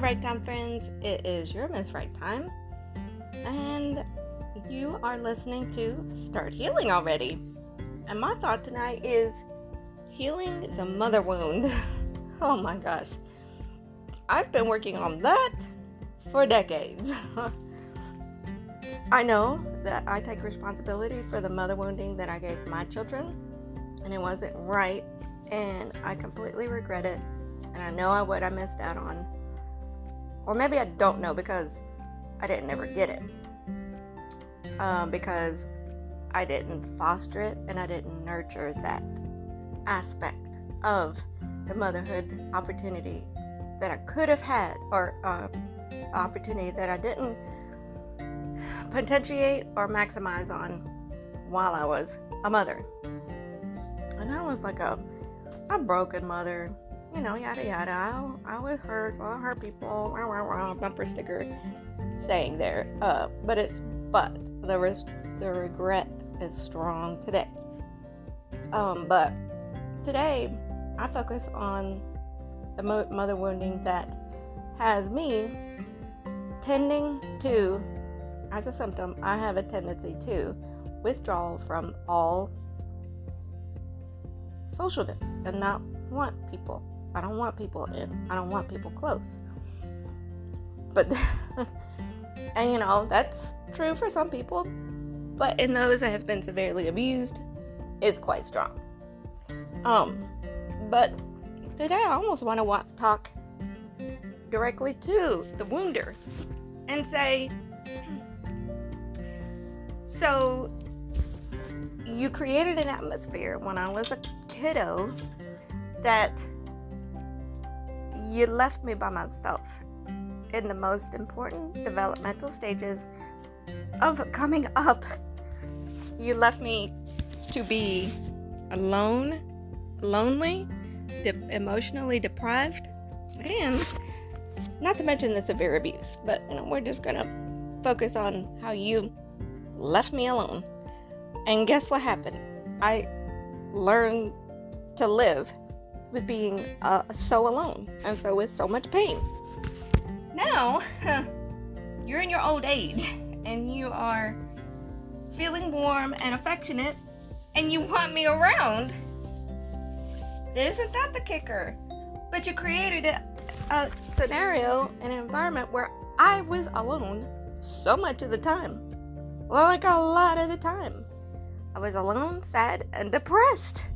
Right Time friends. It is your Miss Right Time, and you are listening to Start Healing Already. And my thought tonight is healing the mother wound. oh my gosh. I've been working on that for decades. I know that I take responsibility for the mother wounding that I gave my children, and it wasn't right, and I completely regret it, and I know what I missed out on. Or maybe I don't know because I didn't ever get it. Um, because I didn't foster it and I didn't nurture that aspect of the motherhood opportunity that I could have had, or uh, opportunity that I didn't potentiate or maximize on while I was a mother. And I was like a, a broken mother you know, yada yada. I, I was hurt. I hurt people. Rah, rah, rah, bumper sticker saying there. Uh, but it's but the res- the regret is strong today. Um, but today I focus on the mo- mother wounding that has me tending to, as a symptom, I have a tendency to withdraw from all socialness and not want people I don't want people in. I don't want people close. But, and you know, that's true for some people, but in those that have been severely abused, is quite strong. Um, but today I almost want to talk directly to the wounder and say, so you created an atmosphere when I was a kiddo that you left me by myself in the most important developmental stages of coming up. You left me to be alone, lonely, de- emotionally deprived, and not to mention the severe abuse. But you know, we're just gonna focus on how you left me alone. And guess what happened? I learned to live with being uh, so alone and so with so much pain. Now, you're in your old age and you are feeling warm and affectionate and you want me around. Isn't that the kicker? But you created a, a scenario, an environment where I was alone so much of the time. Well, like a lot of the time. I was alone, sad, and depressed.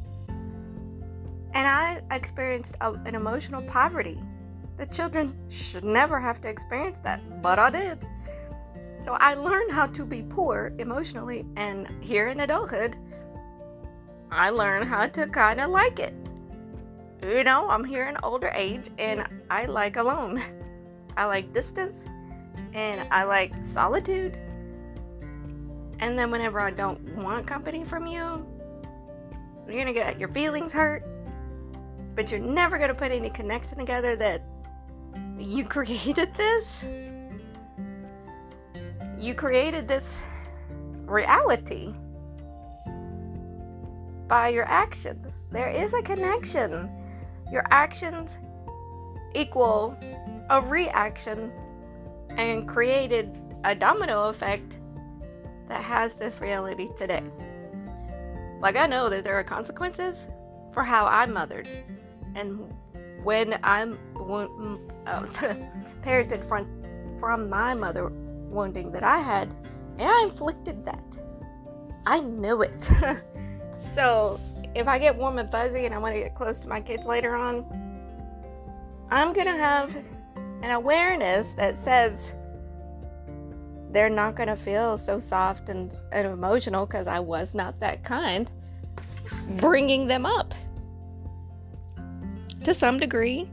And I experienced a, an emotional poverty. The children should never have to experience that, but I did. So I learned how to be poor emotionally, and here in adulthood, I learned how to kind of like it. You know, I'm here in older age and I like alone. I like distance and I like solitude. And then whenever I don't want company from you, you're gonna get your feelings hurt but you're never going to put any connection together that you created this. You created this reality by your actions. There is a connection. Your actions equal a reaction and created a domino effect that has this reality today. Like, I know that there are consequences for how I mothered and when I'm uh, parented from from my mother wounding that I had, and I inflicted that. I knew it. so if I get warm and fuzzy and I want to get close to my kids later on, I'm gonna have an awareness that says they're not gonna feel so soft and, and emotional because I was not that kind, bringing them up to some degree,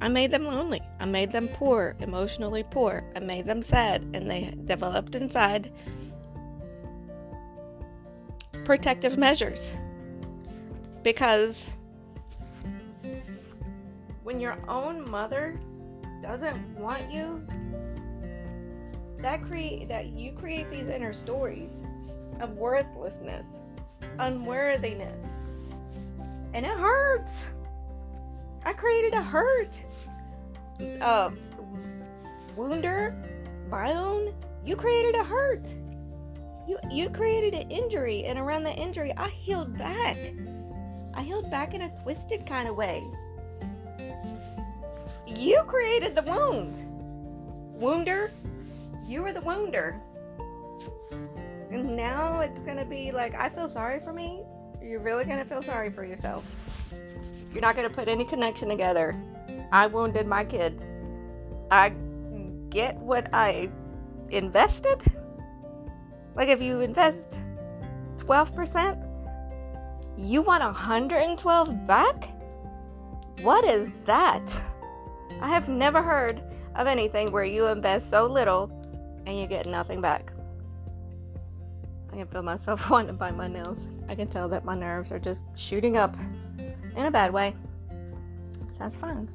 I made them lonely. I made them poor, emotionally poor. I made them sad, and they developed inside protective measures. Because when your own mother doesn't want you, that create that you create these inner stories of worthlessness, unworthiness, and it hurts. I created a hurt uh, wounder, biome, you created a hurt. You you created an injury, and around the injury, I healed back. I healed back in a twisted kind of way. You created the wound. Wounder, you were the wounder. And now it's gonna be like, I feel sorry for me. You're really gonna feel sorry for yourself. You're not gonna put any connection together. I wounded my kid. I get what I invested. Like if you invest 12%, you want 112 back? What is that? I have never heard of anything where you invest so little and you get nothing back. I can feel myself wanting to bite my nails. I can tell that my nerves are just shooting up in a bad way. That's fine.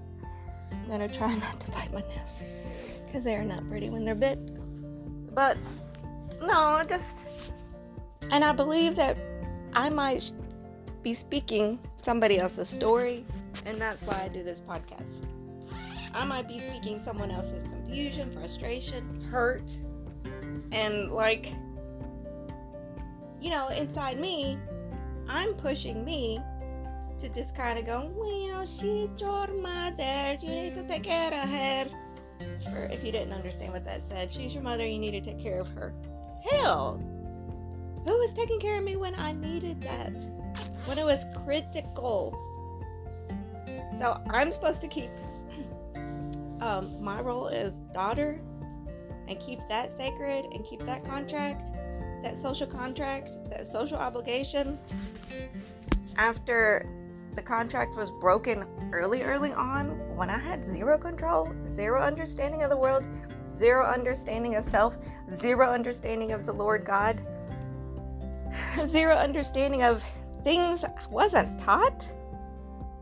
I'm gonna try not to bite my nails because they're not pretty when they're bit. But no, I just and I believe that I might be speaking somebody else's story, and that's why I do this podcast. I might be speaking someone else's confusion, frustration, hurt, and like, you know, inside me, I'm pushing me to just kind of go, well, she's your mother, you need to take care of her. For if you didn't understand what that said, she's your mother, you need to take care of her. Hell, who was taking care of me when I needed that? when it was critical. So I'm supposed to keep um, my role as daughter and keep that sacred and keep that contract, that social contract, that social obligation. After the contract was broken early, early on, when I had zero control, zero understanding of the world, zero understanding of self, zero understanding of the Lord God, zero understanding of things I wasn't taught?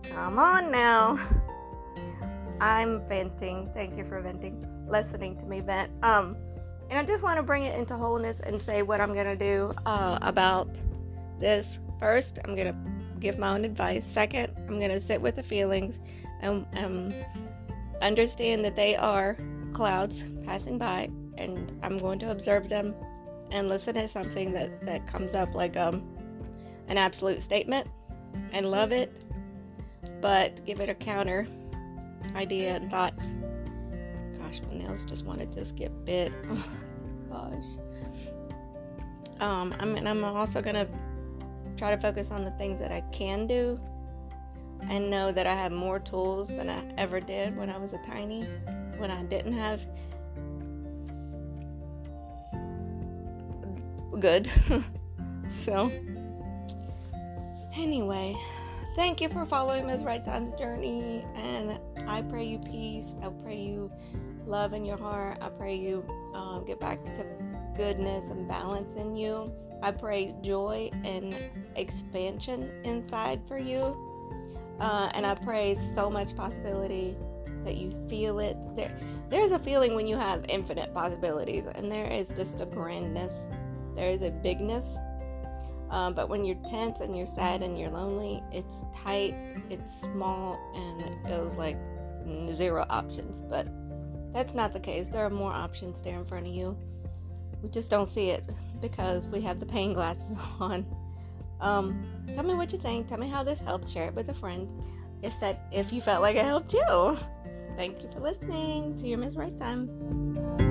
Come on now. I'm venting. Thank you for venting. Listening to me vent. Um, and I just want to bring it into wholeness and say what I'm gonna do uh, about this. First, I'm gonna give my own advice. Second, I'm gonna sit with the feelings and um, understand that they are clouds passing by, and I'm going to observe them and listen to something that that comes up like um an absolute statement and love it, but give it a counter idea and thoughts. My nails just wanted to just get bit. Oh, gosh. Um, I mean, I'm also gonna try to focus on the things that I can do and know that I have more tools than I ever did when I was a tiny, when I didn't have good. so, Anyway, thank you for following Ms. Right Time's journey, and I pray you peace. I pray you love in your heart. I pray you um, get back to goodness and balance in you. I pray joy and expansion inside for you. Uh, and I pray so much possibility that you feel it. There, there's a feeling when you have infinite possibilities, and there is just a grandness. There is a bigness um, but when you're tense and you're sad and you're lonely, it's tight, it's small, and it feels like zero options. But that's not the case. There are more options there in front of you. We just don't see it because we have the pain glasses on. Um, tell me what you think. Tell me how this helped. Share it with a friend if that if you felt like it helped you. Thank you for listening to your Miss Right Time.